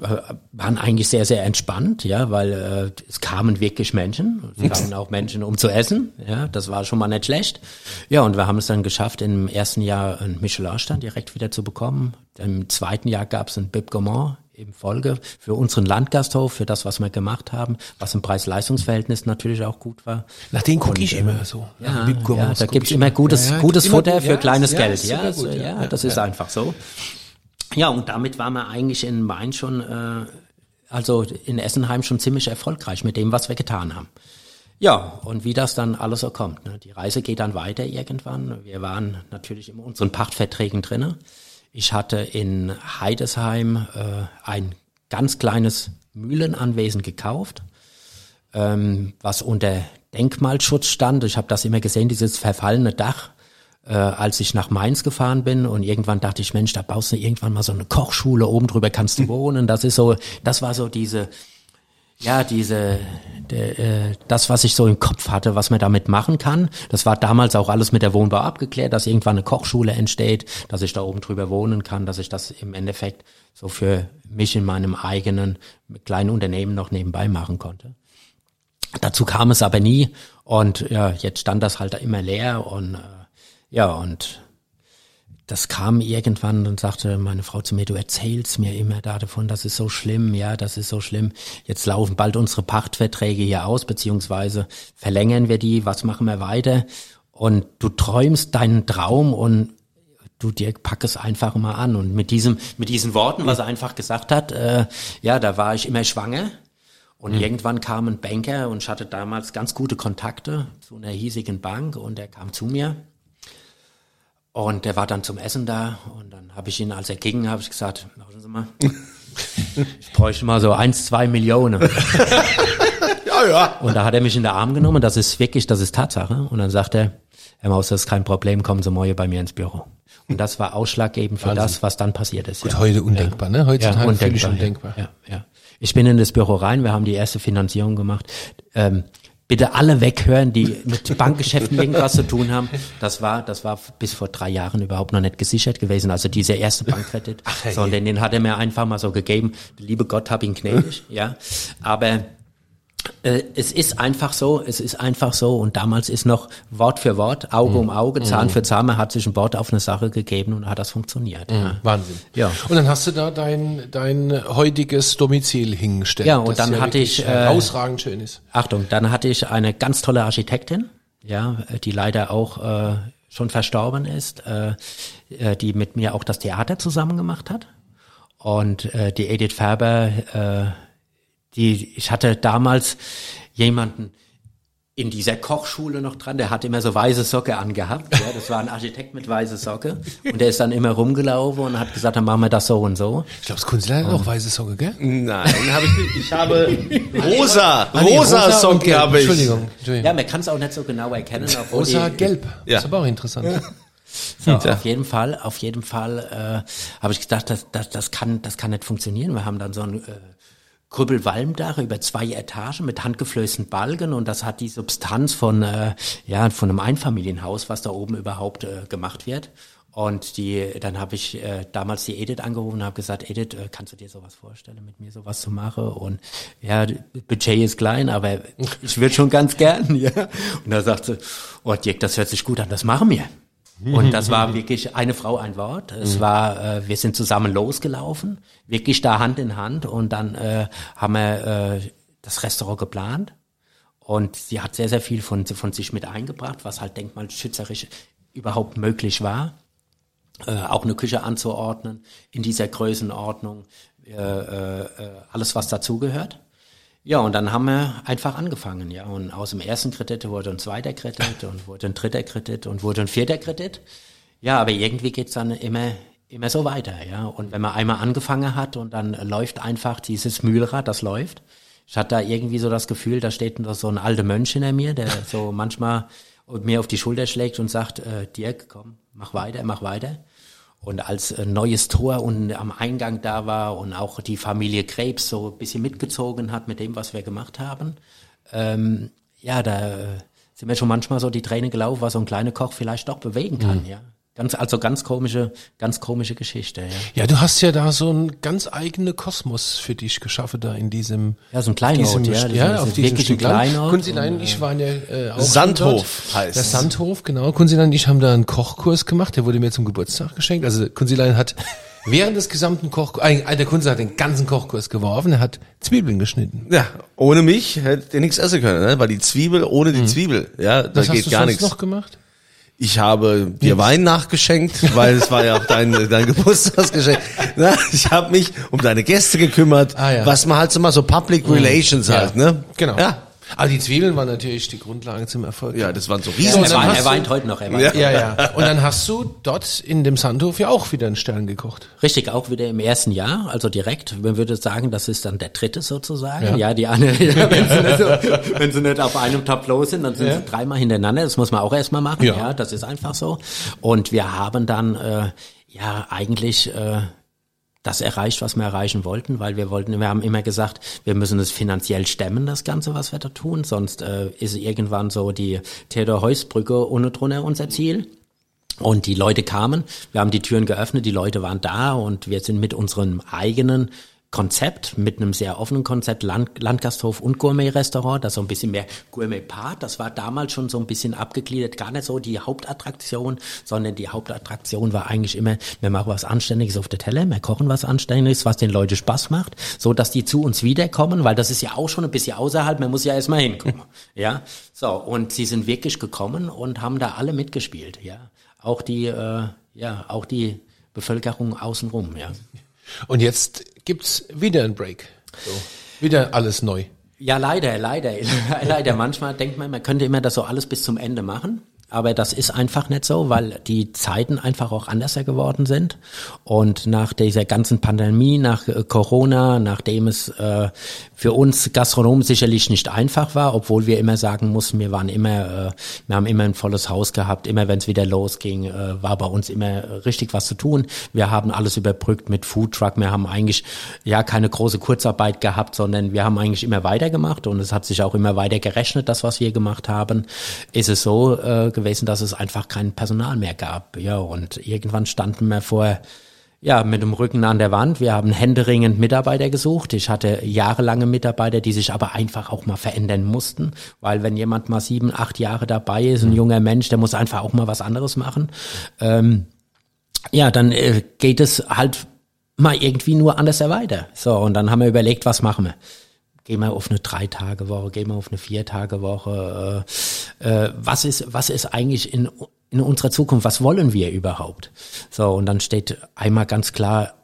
Äh, waren eigentlich sehr, sehr entspannt, ja, weil äh, es kamen wirklich Menschen, es kamen auch Menschen, um zu essen. Ja, das war schon mal nicht schlecht. Ja, und wir haben es dann geschafft, im ersten Jahr einen Michelin-Stern direkt wieder zu bekommen. Im zweiten Jahr gab es einen Bib Gourmand in Folge für unseren Landgasthof, für das, was wir gemacht haben, was im Preis-Leistungs-Verhältnis natürlich auch gut war. Nach denen gucke ich immer so. Ja, ja Gourmands da gibt's immer gutes, Ja, ja, gutes immer Futter gut, für ja, kleines ja, Geld. Ja, super so, gut, ja, das ist einfach so. Ja, und damit waren wir eigentlich in Main schon, äh, also in Essenheim schon ziemlich erfolgreich mit dem, was wir getan haben. Ja, und wie das dann alles so kommt. Ne? Die Reise geht dann weiter irgendwann. Wir waren natürlich in unseren Pachtverträgen drinne. Ich hatte in Heidesheim äh, ein ganz kleines Mühlenanwesen gekauft ähm, was unter Denkmalschutz stand. Ich habe das immer gesehen, dieses verfallene Dach, äh, als ich nach Mainz gefahren bin und irgendwann dachte ich, Mensch, da baust du irgendwann mal so eine Kochschule, oben drüber kannst du wohnen. Das ist so, das war so diese, ja, diese, der, äh, das, was ich so im Kopf hatte, was man damit machen kann. Das war damals auch alles mit der Wohnbau abgeklärt, dass irgendwann eine Kochschule entsteht, dass ich da oben drüber wohnen kann, dass ich das im Endeffekt so für mich in meinem eigenen kleinen Unternehmen noch nebenbei machen konnte. Dazu kam es aber nie und ja, jetzt stand das halt immer leer und äh, ja und das kam irgendwann und sagte meine Frau zu mir, du erzählst mir immer da davon, das ist so schlimm, ja, das ist so schlimm. Jetzt laufen bald unsere Pachtverträge hier aus, beziehungsweise verlängern wir die, was machen wir weiter? Und du träumst deinen Traum und du dir pack es einfach mal an. Und mit diesem, mit diesen Worten, was er einfach gesagt hat, äh, ja, da war ich immer schwanger. Und irgendwann kam ein Banker und ich hatte damals ganz gute Kontakte zu einer hiesigen Bank und er kam zu mir und der war dann zum Essen da und dann habe ich ihn, als er ging, habe ich gesagt, machen Sie mal, ich bräuchte mal so eins, zwei Millionen. ja, ja. Und da hat er mich in den Arm genommen, das ist wirklich, das ist Tatsache. Und dann sagt er, Herr Maus, das ist kein Problem, kommen Sie morgen bei mir ins Büro. Und das war ausschlaggebend für das, was dann passiert ist. Gut, ja. heute undenkbar, ne? Heutzutage völlig undenkbar. Ja, ja. Ich bin in das Büro rein, wir haben die erste Finanzierung gemacht. Ähm, bitte alle weghören, die mit Bankgeschäften irgendwas zu tun haben. Das war, das war bis vor drei Jahren überhaupt noch nicht gesichert gewesen. Also dieser erste Bankkredit, hey. sondern den hat er mir einfach mal so gegeben. Liebe Gott hab ihn gnädig, ja. Aber es ist einfach so, es ist einfach so und damals ist noch Wort für Wort, Auge um Auge, Zahn für Zahn, man hat sich ein Wort auf eine Sache gegeben und hat das funktioniert. Ja. Wahnsinn. Ja. Und dann hast du da dein, dein heutiges Domizil hingestellt. Ja, und dann hatte wirklich ich, äh, herausragend schön ist. Achtung, dann hatte ich eine ganz tolle Architektin, ja, die leider auch äh, schon verstorben ist, äh, äh, die mit mir auch das Theater zusammen gemacht hat. Und äh, die Edith Färber, äh, die ich hatte damals jemanden in dieser Kochschule noch dran, der hat immer so weiße Socke angehabt. Ja, das war ein Architekt mit weiße Socke. Und der ist dann immer rumgelaufen und hat gesagt, dann machen wir das so und so. Ich glaube, das Kunstler hat auch weiße Socke, gell? Nein, habe ich nicht. Ich habe rosa, Ah, rosa und Socke habe ich. Entschuldigung. Entschuldigung. Ja, man kann es auch nicht so genau erkennen. Rosa, die- gelb. Ja. Ist aber auch interessant. So, auf jeden Fall, auf jeden Fall äh, habe ich gedacht, das, das, das kann, das kann nicht funktionieren. Wir haben dann so ein äh, Krüppelwalmdach über zwei Etagen mit handgeflößten Balken und das hat die Substanz von äh, ja von einem Einfamilienhaus, was da oben überhaupt äh, gemacht wird. Und die, dann habe ich äh, damals die Edith angerufen und habe gesagt, Edith, äh, kannst du dir sowas vorstellen, mit mir sowas zu machen? Und ja, Budget ist klein, aber ich würde schon ganz gern, ja. Und da sagt sie, oh Dirk, das hört sich gut an, das machen wir. Und das war wirklich eine Frau, ein Wort. Es war, äh, wir sind zusammen losgelaufen, wirklich da Hand in Hand und dann äh, haben wir äh, das Restaurant geplant. Und sie hat sehr, sehr viel von, von sich mit eingebracht, was halt denkmalschützerisch überhaupt möglich war. Äh, auch eine Küche anzuordnen in dieser Größenordnung, äh, äh, alles was dazugehört. Ja, und dann haben wir einfach angefangen, ja. Und aus dem ersten Kredit wurde ein zweiter Kredit und wurde ein dritter Kredit und wurde ein vierter Kredit. Ja, aber irgendwie geht's dann immer, immer so weiter, ja. Und wenn man einmal angefangen hat und dann läuft einfach dieses Mühlrad, das läuft. Ich hatte da irgendwie so das Gefühl, da steht noch so ein alter Mönch hinter mir, der so manchmal mir auf die Schulter schlägt und sagt, äh, Dirk, komm, mach weiter, mach weiter. Und als ein neues Tor unten am Eingang da war und auch die Familie Krebs so ein bisschen mitgezogen hat mit dem, was wir gemacht haben, ähm, ja, da sind mir schon manchmal so die Tränen gelaufen, was so ein kleiner Koch vielleicht doch bewegen kann, ja. Ganz, also ganz komische, ganz komische Geschichte, ja. Ja, du hast ja da so einen ganz eigene Kosmos für dich geschaffen da in diesem. Ja, so ein Kleinod, diesem, ja. Ja, auf diesem wirklich ein Stück. Kleinod Kunzilein und, ich waren ja äh, auch Sandhof heißt Der es. Sandhof, genau. Kunzilein und ich haben da einen Kochkurs gemacht, der wurde mir zum Geburtstag geschenkt. Also Kunzilein hat während des gesamten Kochkurses, äh, der Kunze hat den ganzen Kochkurs geworfen, er hat Zwiebeln geschnitten. Ja, ohne mich hättet ihr nichts essen können, ne? weil die Zwiebel ohne die Zwiebel, ja, da Was hast geht du gar sonst nichts. noch gemacht? Ich habe dir Wein nachgeschenkt, weil es war ja auch dein, dein Geburtstagsgeschenk. Na, ich habe mich um deine Gäste gekümmert, Ah, ja. was man halt so mal so Public Relations halt, ne? Genau. Ja, Aber die Zwiebeln waren natürlich die Grundlage zum Erfolg. ja, das waren so Er, riesen. hast er weint heute noch, er weint. Ja. Ja, ja. Und dann hast du dort in dem Sandhof ja auch wieder einen Stern gekocht. Richtig, auch wieder im ersten Jahr, also direkt. Man würde sagen, das ist dann der dritte sozusagen. Ja. Ja, die eine, wenn, sie nicht so, wenn sie nicht auf einem Tableau sind, dann sind Ja. sie dreimal hintereinander. Das muss man auch erstmal machen. Ja. Ja. das ist einfach so. Und wir haben dann äh, ja eigentlich äh, das erreicht, was wir erreichen wollten, weil wir wollten, wir haben immer gesagt, wir müssen es finanziell stemmen, das Ganze, was wir da tun, sonst äh, ist irgendwann so die Theodor-Heuss-Brücke ohne drunter unser Ziel. Und die Leute kamen, wir haben die Türen geöffnet, die Leute waren da und wir sind mit unserem eigenen Konzept, mit einem sehr offenen Konzept, Land, Landgasthof und Gourmet-Restaurant, das so ein bisschen mehr Gourmet-Part, das war damals schon so ein bisschen abgegliedert, gar nicht so die Hauptattraktion, sondern die Hauptattraktion war eigentlich immer, wir machen was Anständiges auf der Teller, wir kochen was Anständiges, was den Leuten Spaß macht, so dass die zu uns wiederkommen, weil das ist ja auch schon ein bisschen außerhalb, man muss ja erstmal hinkommen, ja, so, und sie sind wirklich gekommen und haben da alle mitgespielt, ja, auch die, äh, ja, auch die Bevölkerung außenrum, ja. Und jetzt gibt's wieder einen Break. So. Wieder alles neu. Ja, leider, leider, leider. Manchmal denkt man, man könnte immer das so alles bis zum Ende machen. Aber das ist einfach nicht so, weil die Zeiten einfach auch anders geworden sind. Und nach dieser ganzen Pandemie, nach äh, Corona, nachdem es äh, für uns Gastronomen sicherlich nicht einfach war, obwohl wir immer sagen mussten, wir waren immer, äh, wir haben immer ein volles Haus gehabt, immer wenn es wieder losging, äh, war bei uns immer äh, richtig was zu tun. Wir haben alles überbrückt mit Foodtruck. Wir haben eigentlich ja keine große Kurzarbeit gehabt, sondern wir haben eigentlich immer weitergemacht und es hat sich auch immer weiter gerechnet, das was wir gemacht haben. Ist es so äh, gewesen, dass es einfach kein Personal mehr gab. Ja, und irgendwann standen wir vor ja, mit dem Rücken an der Wand. Wir haben händeringend Mitarbeiter gesucht. Ich hatte jahrelange Mitarbeiter, die sich aber einfach auch mal verändern mussten, weil wenn jemand mal sieben, acht Jahre dabei ist, ein junger Mensch, der muss einfach auch mal was anderes machen. Ähm, ja, dann äh, geht es halt mal irgendwie nur anders weiter. So, und dann haben wir überlegt, was machen wir? Gehen wir auf eine Drei-Tage-Woche, gehen wir auf eine Vier-Tage-Woche. Äh, äh, was ist, was ist eigentlich in, in unserer Zukunft? Was wollen wir überhaupt? So, und dann steht einmal ganz klar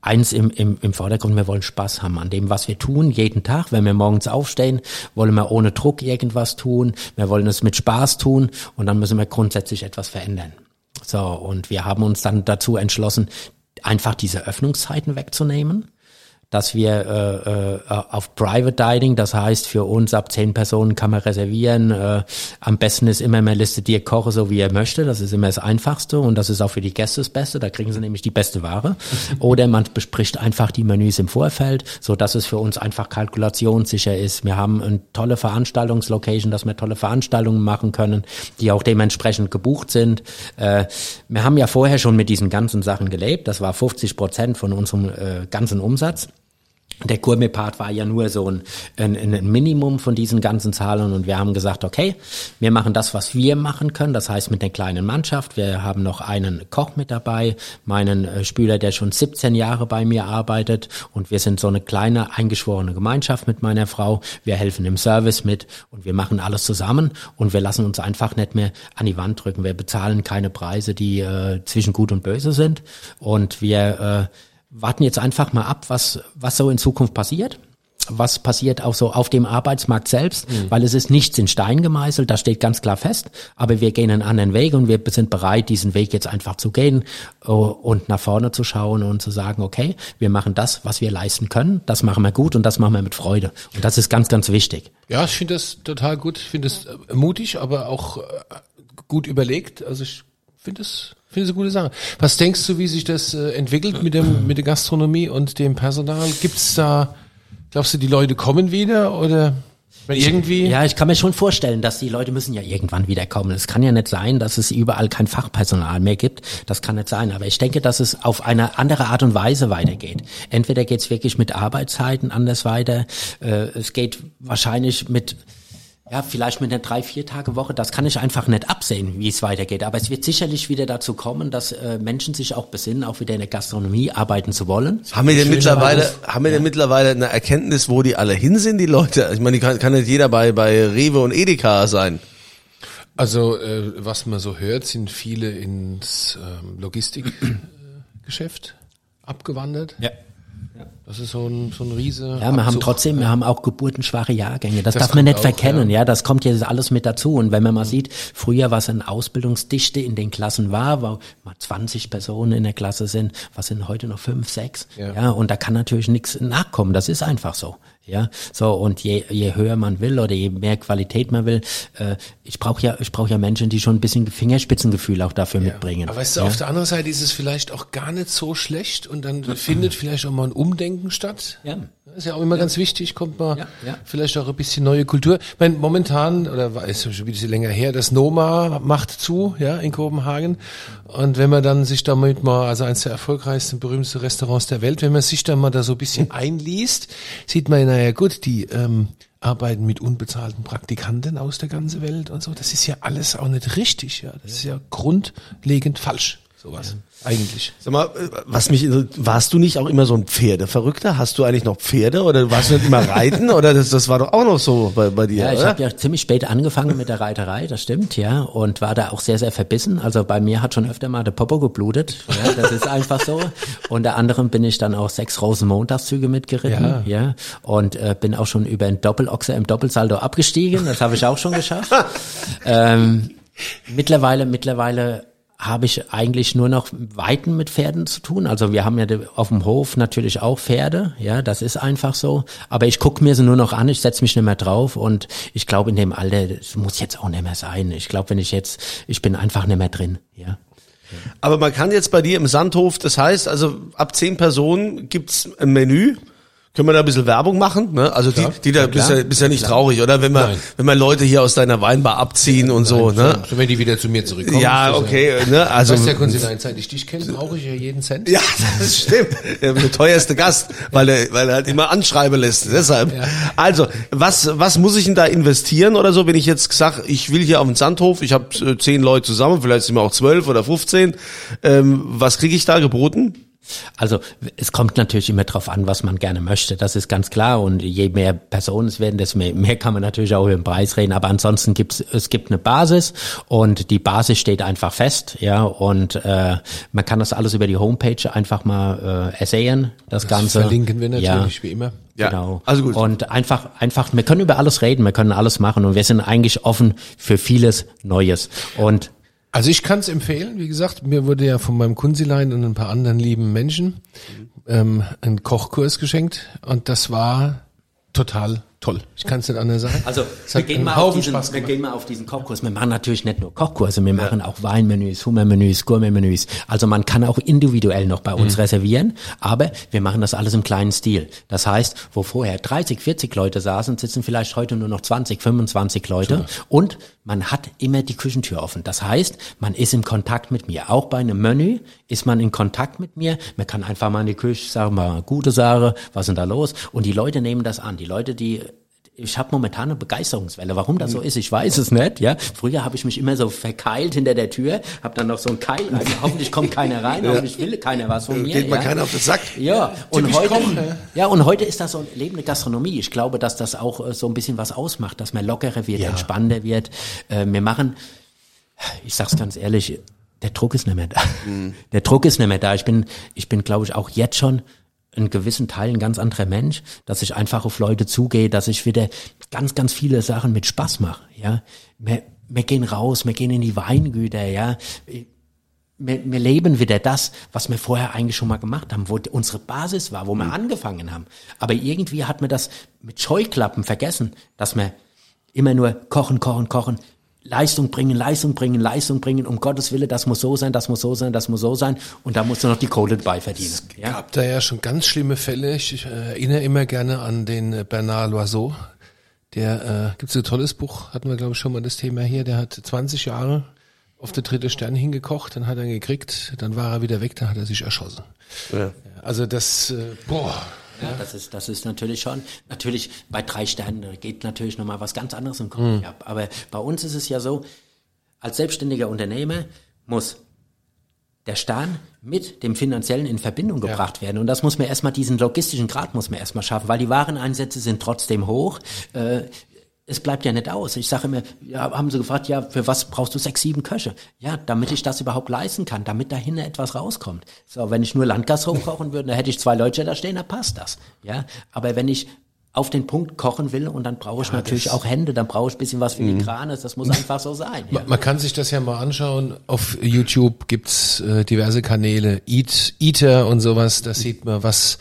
eins im, im, im Vordergrund, wir wollen Spaß haben an dem, was wir tun, jeden Tag. Wenn wir morgens aufstehen, wollen wir ohne Druck irgendwas tun. Wir wollen es mit Spaß tun und dann müssen wir grundsätzlich etwas verändern. So, und wir haben uns dann dazu entschlossen, einfach diese Öffnungszeiten wegzunehmen dass wir äh, äh, auf Private Dining, das heißt für uns ab zehn Personen kann man reservieren. Äh, am besten ist immer, man listet dir koche so wie er möchte. Das ist immer das Einfachste und das ist auch für die Gäste das Beste. Da kriegen sie nämlich die beste Ware. Oder man bespricht einfach die Menüs im Vorfeld, so dass es für uns einfach kalkulationssicher ist. Wir haben eine tolle Veranstaltungslocation, dass wir tolle Veranstaltungen machen können, die auch dementsprechend gebucht sind. Äh, wir haben ja vorher schon mit diesen ganzen Sachen gelebt. Das war 50 Prozent von unserem äh, ganzen Umsatz. Der Gourmet-Part war ja nur so ein, ein, ein Minimum von diesen ganzen Zahlen und wir haben gesagt, okay, wir machen das, was wir machen können, das heißt mit einer kleinen Mannschaft. Wir haben noch einen Koch mit dabei, meinen äh, Spüler, der schon 17 Jahre bei mir arbeitet und wir sind so eine kleine eingeschworene Gemeinschaft mit meiner Frau. Wir helfen im Service mit und wir machen alles zusammen und wir lassen uns einfach nicht mehr an die Wand drücken. Wir bezahlen keine Preise, die äh, zwischen gut und böse sind und wir äh, warten jetzt einfach mal ab, was, was so in Zukunft passiert. was passiert auch so auf dem Arbeitsmarkt selbst, weil es ist nichts in Stein gemeißelt, das steht ganz klar fest, aber wir gehen einen anderen Weg und wir sind bereit, diesen Weg jetzt einfach zu gehen äh, und nach vorne zu schauen und zu sagen, okay, wir machen das, was wir leisten können, das machen wir gut und das machen wir mit Freude. Und das ist ganz, ganz wichtig. Ja, ich finde das total gut. Ich finde es äh, mutig, aber auch äh, gut überlegt. Also ich finde es finde es eine gute Sache. Was denkst du, wie sich das äh, entwickelt mit dem mit der Gastronomie und dem Personal? Gibt's da glaubst du, die Leute kommen wieder oder weil irgendwie Ja, ich kann mir schon vorstellen, dass die Leute müssen ja irgendwann wiederkommen. Es kann ja nicht sein, dass es überall kein Fachpersonal mehr gibt. Das kann nicht sein. Aber ich denke, dass es auf eine andere Art und Weise weitergeht. Entweder geht es wirklich mit Arbeitszeiten anders weiter. Äh, es geht wahrscheinlich mit ja, vielleicht mit einer drei, vier Tage Woche, das kann ich einfach nicht absehen, wie es weitergeht. Aber es wird sicherlich wieder dazu kommen, dass äh, Menschen sich auch besinnen, auch wieder in der Gastronomie arbeiten zu wollen. Haben wir denn mittlerweile, Beruf. haben wir denn mittlerweile eine Erkenntnis, wo die alle hin sind, die Leute? Ich meine, die kann, kann nicht jeder bei, bei Rewe und Edeka sein. Also äh, was man so hört, sind viele ins ähm, Logistikgeschäft abgewandert. Ja. Das ist so ein so ein riese. Ja, wir haben Abzug. trotzdem, wir haben auch geburtenschwache Jahrgänge. Das, Das darf man nicht auch, verkennen, ja. ja. Das kommt jetzt alles mit dazu. Und wenn man mal sieht, früher, was eine Ausbildungsdichte in den Klassen war, wo mal 20 Personen in der Klasse sind, was sind heute noch fünf, sechs? Ja. Ja, und da kann natürlich nichts nachkommen. Das ist einfach so. Ja, so und je, je höher man will oder je mehr Qualität man will, äh, ich brauche ja, ich brauche ja Menschen, die schon ein bisschen Fingerspitzengefühl auch dafür mitbringen. Aber weißt du, auf der anderen Seite ist es vielleicht auch gar nicht so schlecht und dann findet vielleicht auch mal ein Umdenken statt. Ja. Das ist ja auch immer ganz wichtig, kommt mal Ja, ja. vielleicht auch ein bisschen neue Kultur. Ich meine, momentan, oder war- ist schon ein bisschen länger her, das Noma macht zu, ja, in Kopenhagen. Und wenn man dann sich damit mal, also eines der erfolgreichsten, berühmtesten Restaurants der Welt, wenn man sich dann mal da so ein bisschen einliest, sieht man, naja gut, die ähm, arbeiten mit unbezahlten Praktikanten aus der ganzen Welt und so. Das ist ja alles auch nicht richtig, ja. Das ist ja grundlegend falsch, sowas. Eigentlich. Sag mal, äh, was mich, warst du nicht auch immer so ein Pferdeverrückter? Hast du eigentlich noch Pferde oder warst du nicht immer reiten oder das, das war doch auch noch so bei, bei dir, Ja, ich habe ja ziemlich spät angefangen mit der Reiterei, das stimmt, ja, und war da auch sehr, sehr verbissen. Also bei mir hat schon öfter mal der Popo geblutet, ja, das ist einfach so. Unter anderem bin ich dann auch sechs Rosenmontagszüge mitgeritten, Ja. ja, und äh, bin auch schon über einen Doppelochser im Doppelsaldo abgestiegen, das habe ich auch schon geschafft. ähm, mittlerweile, mittlerweile habe ich eigentlich nur noch Weiten mit Pferden zu tun. Also wir haben ja auf dem Hof natürlich auch Pferde, ja, das ist einfach so. Aber ich gucke mir sie nur noch an, ich setze mich nicht mehr drauf und ich glaube in dem Alter, das muss jetzt auch nicht mehr sein. Ich glaube, wenn ich jetzt, ich bin einfach nicht mehr drin, ja. Aber man kann jetzt bei dir im Sandhof, das heißt, also ab zehn Personen gibt's ein Menü. Können wir da ein bisschen Werbung machen? Ne? Also die, die da bist ja, bist ja nicht traurig, oder? Wenn Nein. wenn wir Leute hier aus deiner Weinbar abziehen und so, ne? So, wenn die wieder zu mir zurückkommen. Ja, okay, ne? Also Weißt du, Herr Kunzelein, seit ich dich kenne, brauche ich ja jeden Cent. Ja, das stimmt. Der, teuerste Gast, weil er, weil er halt immer anschreiben lässt. Deshalb. Also, was, was muss ich denn da investieren oder so, wenn ich jetzt sag, ich will hier auf den Sandhof, ich habe äh, zehn Leute zusammen, vielleicht sind wir auch zwölf oder 15. Ähm, was kriege ich da geboten? Also es kommt natürlich immer drauf an, was man gerne möchte. Das ist ganz klar. Und je mehr Personen es werden, desto mehr, mehr kann man natürlich auch über den Preis reden. Aber ansonsten gibt's es gibt eine Basis und die Basis steht einfach fest. Ja und äh, man kann das alles über die Homepage einfach mal äh, ersehen. Das, Ganze verlinken wir natürlich, Ja. wie immer. Ja, Genau. also gut. Und einfach, einfach, wir können über alles reden, wir können alles machen und wir sind eigentlich offen für vieles Neues. Und Also ich kann es empfehlen, wie gesagt, mir wurde ja von meinem Kunzilein und ein paar anderen lieben Menschen ähm, ein Kochkurs geschenkt. Und das war total toll. Ich kann es nicht anders sagen. Also wir gehen, mal auf diesen, wir gehen mal auf diesen Kochkurs. Wir machen natürlich nicht nur Kochkurse, wir machen auch Weinmenüs, Hummermenüs, Gourmetmenüs. Also man kann auch individuell noch bei Mhm. uns reservieren, aber wir machen das alles im kleinen Stil. Das heißt, wo vorher 30, 40 Leute saßen, sitzen vielleicht heute nur noch 20, 25 Leute und man hat immer die Küchentür offen. Das heißt, man ist im Kontakt mit mir. Auch bei einem Menü ist man in Kontakt mit mir. Man kann einfach mal in die Küche sagen, mal gute Sache, was ist denn da los? Und die Leute nehmen das an. Die Leute, die ich habe momentan eine Begeisterungswelle. Warum das so ist, ich weiß es nicht. Ja, früher habe ich mich immer so verkeilt hinter der Tür, habe dann noch so ein Keil. rein. hoffentlich kommt keiner rein, hoffentlich will keiner was von mir. Geht mal ja. keiner auf den Sack. Ja, und heute, Koch, ne? ja, und heute ist das so eine lebende Gastronomie. Ich glaube, dass das auch äh, so ein bisschen was ausmacht, dass man lockerer wird, entspannter wird. Äh, wir machen, ich sag's ganz ehrlich, der Druck ist nicht mehr da. Der Druck ist nicht mehr da. Ich bin, ich bin, glaube ich, auch jetzt schon in gewissen Teilen ein ganz anderer Mensch, dass ich einfach auf Leute zugehe, dass ich wieder ganz, ganz viele Sachen mit Spaß mache, ja. Wir, wir gehen raus, wir gehen in die Weingüter, ja. Wir, wir leben wieder das, was wir vorher eigentlich schon mal gemacht haben, wo unsere Basis war, wo wir angefangen haben. Aber irgendwie hat man das mit Scheuklappen vergessen, dass wir immer nur kochen, kochen, kochen, Leistung bringen, Leistung bringen, Leistung bringen, um Gottes Willen, das muss so sein, das muss so sein, das muss so sein und da musst du noch die Kohle dabei verdienen. Es ja? gab da ja schon ganz schlimme Fälle. Ich, ich äh, erinnere immer gerne an den äh, Bernard Loiseau. Der, äh, gibt's ein tolles Buch, hatten wir glaube ich schon mal das Thema hier, der hat 20 Jahre auf der dritte Stern hingekocht, dann hat er ihn gekriegt, dann war er wieder weg, dann hat er sich erschossen. Ja. Also das, äh, boah, ja, das ist, das ist natürlich schon, natürlich bei drei Sternen geht natürlich nochmal was ganz anderes im Kopf mhm. ab. Aber bei uns ist es ja so, als selbstständiger Unternehmer muss der Stern mit dem finanziellen in Verbindung gebracht ja. werden. Und das muss man erstmal, diesen logistischen Grad muss man erstmal schaffen, weil die Wareneinsätze sind trotzdem hoch. Äh, es bleibt ja nicht aus. Ich sage immer, ja, haben sie gefragt, ja, für was brauchst du sechs, sieben Köche? Ja, damit ich das überhaupt leisten kann, damit dahin etwas rauskommt. So, wenn ich nur Landgas hochkochen würde, dann hätte ich zwei Leute da stehen, dann passt das. Ja, aber wenn ich auf den Punkt kochen will und dann brauche ich ja, natürlich auch Hände, dann brauche ich ein bisschen was Filigranes, das muss einfach so sein. Ja. Man kann sich das ja mal anschauen, auf YouTube gibt's äh, diverse Kanäle, Eat, Eater und sowas, da sieht man, was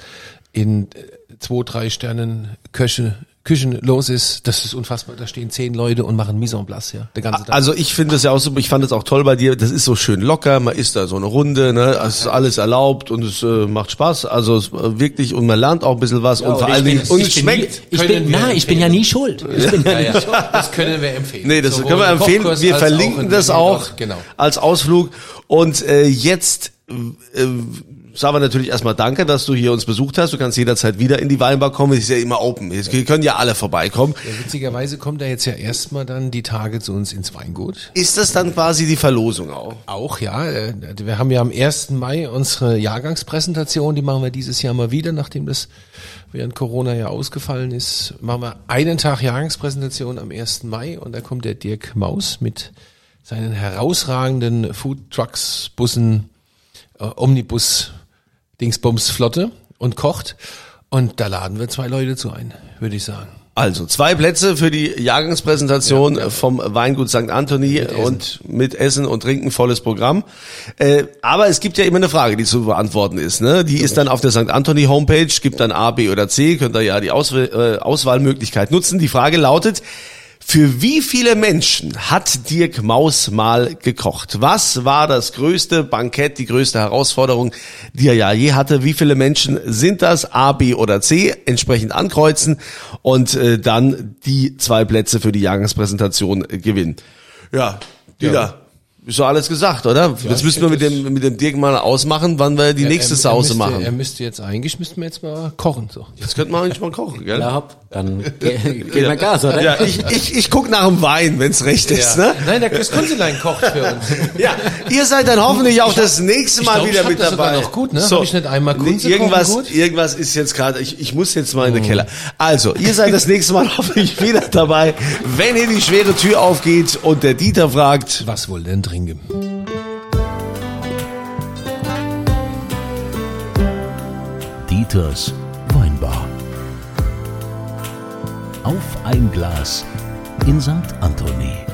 in äh, zwei, drei Sternen Köche Küchen los ist, das ist unfassbar. Da stehen zehn Leute und machen Mise en place, ja. Der ganze Tag. Also ich finde das ja auch so, ich fand es auch toll bei dir, das ist so schön locker, man isst da so eine Runde, ne, es ist alles erlaubt und es äh, macht Spaß, also es, äh, wirklich und man lernt auch ein bisschen was ja, und vor allen Dingen, und es schmeckt. ich bin, na, ich bin ja nie schuld. Ich bin ja, ja. Das können wir empfehlen. Nee, das so, können wir empfehlen. Wir verlinken das auch genau. als Ausflug und äh, jetzt äh, sagen wir natürlich erstmal danke, dass du hier uns besucht hast. Du kannst jederzeit wieder in die Weinbar kommen. Es ist ja immer open. Wir können ja alle vorbeikommen. Ja, witzigerweise kommt er jetzt ja erstmal dann die Tage zu uns ins Weingut. Ist das dann quasi die Verlosung auch? Auch, ja. Äh, wir haben ja am 1. Mai unsere Jahrgangspräsentation. Die machen wir dieses Jahr mal wieder, nachdem das während Corona ja ausgefallen ist. Machen wir einen Tag Jahrgangspräsentation am 1. Mai und da kommt der Dirk Maus mit seinen herausragenden Food Trucks, Bussen, äh, Omnibus Dingsbums Flotte und kocht. Und da laden wir zwei Leute zu ein, würde ich sagen. Also zwei Plätze für die Jahrgangspräsentation ja, ja. vom Weingut St. Anthony mit und mit Essen und Trinken volles Programm. Äh, aber es gibt ja immer eine Frage, die zu beantworten ist. Ne? Die ist dann auf der St. Anthony Homepage, gibt dann A, B oder C, könnt ihr ja die Auswahl, äh, Auswahlmöglichkeit nutzen. Die Frage lautet, für wie viele Menschen hat Dirk Maus mal gekocht? Was war das größte Bankett, die größte Herausforderung, die er ja je hatte? Wie viele Menschen sind das? A, B oder C? Entsprechend ankreuzen und äh, dann die zwei Plätze für die Jahrgangspräsentation gewinnen. Ja, Dieter. Ja. Ist doch alles gesagt, oder? Ja, jetzt müssen wir mit dem, mit dem Dirk mal ausmachen, wann wir die ja, nächste er, Sause müsste, machen. Er müsste jetzt, eigentlich müssten wir jetzt mal kochen, so. Jetzt könnten wir eigentlich mal kochen, gell? Ja, hopp, dann gehen wir Gas, oder? Ja, ich, ich, ich guck nach dem Wein, wenn's recht ist, ne? Nein, der Chris Kunzelein kocht für uns. ja, ihr seid dann hoffentlich auch das nächste Mal glaub, wieder mit das dabei. noch gut, ne? So. Hab ich nicht einmal Kunze irgendwas, gut? irgendwas ist jetzt gerade, ich, ich muss jetzt mal in den oh. Keller. Also, ihr seid das nächste Mal hoffentlich wieder dabei, wenn hier die schwere Tür aufgeht und der Dieter fragt, was wohl denn trinken? Dieters Weinbar. Auf ein Glas in St. Anthony.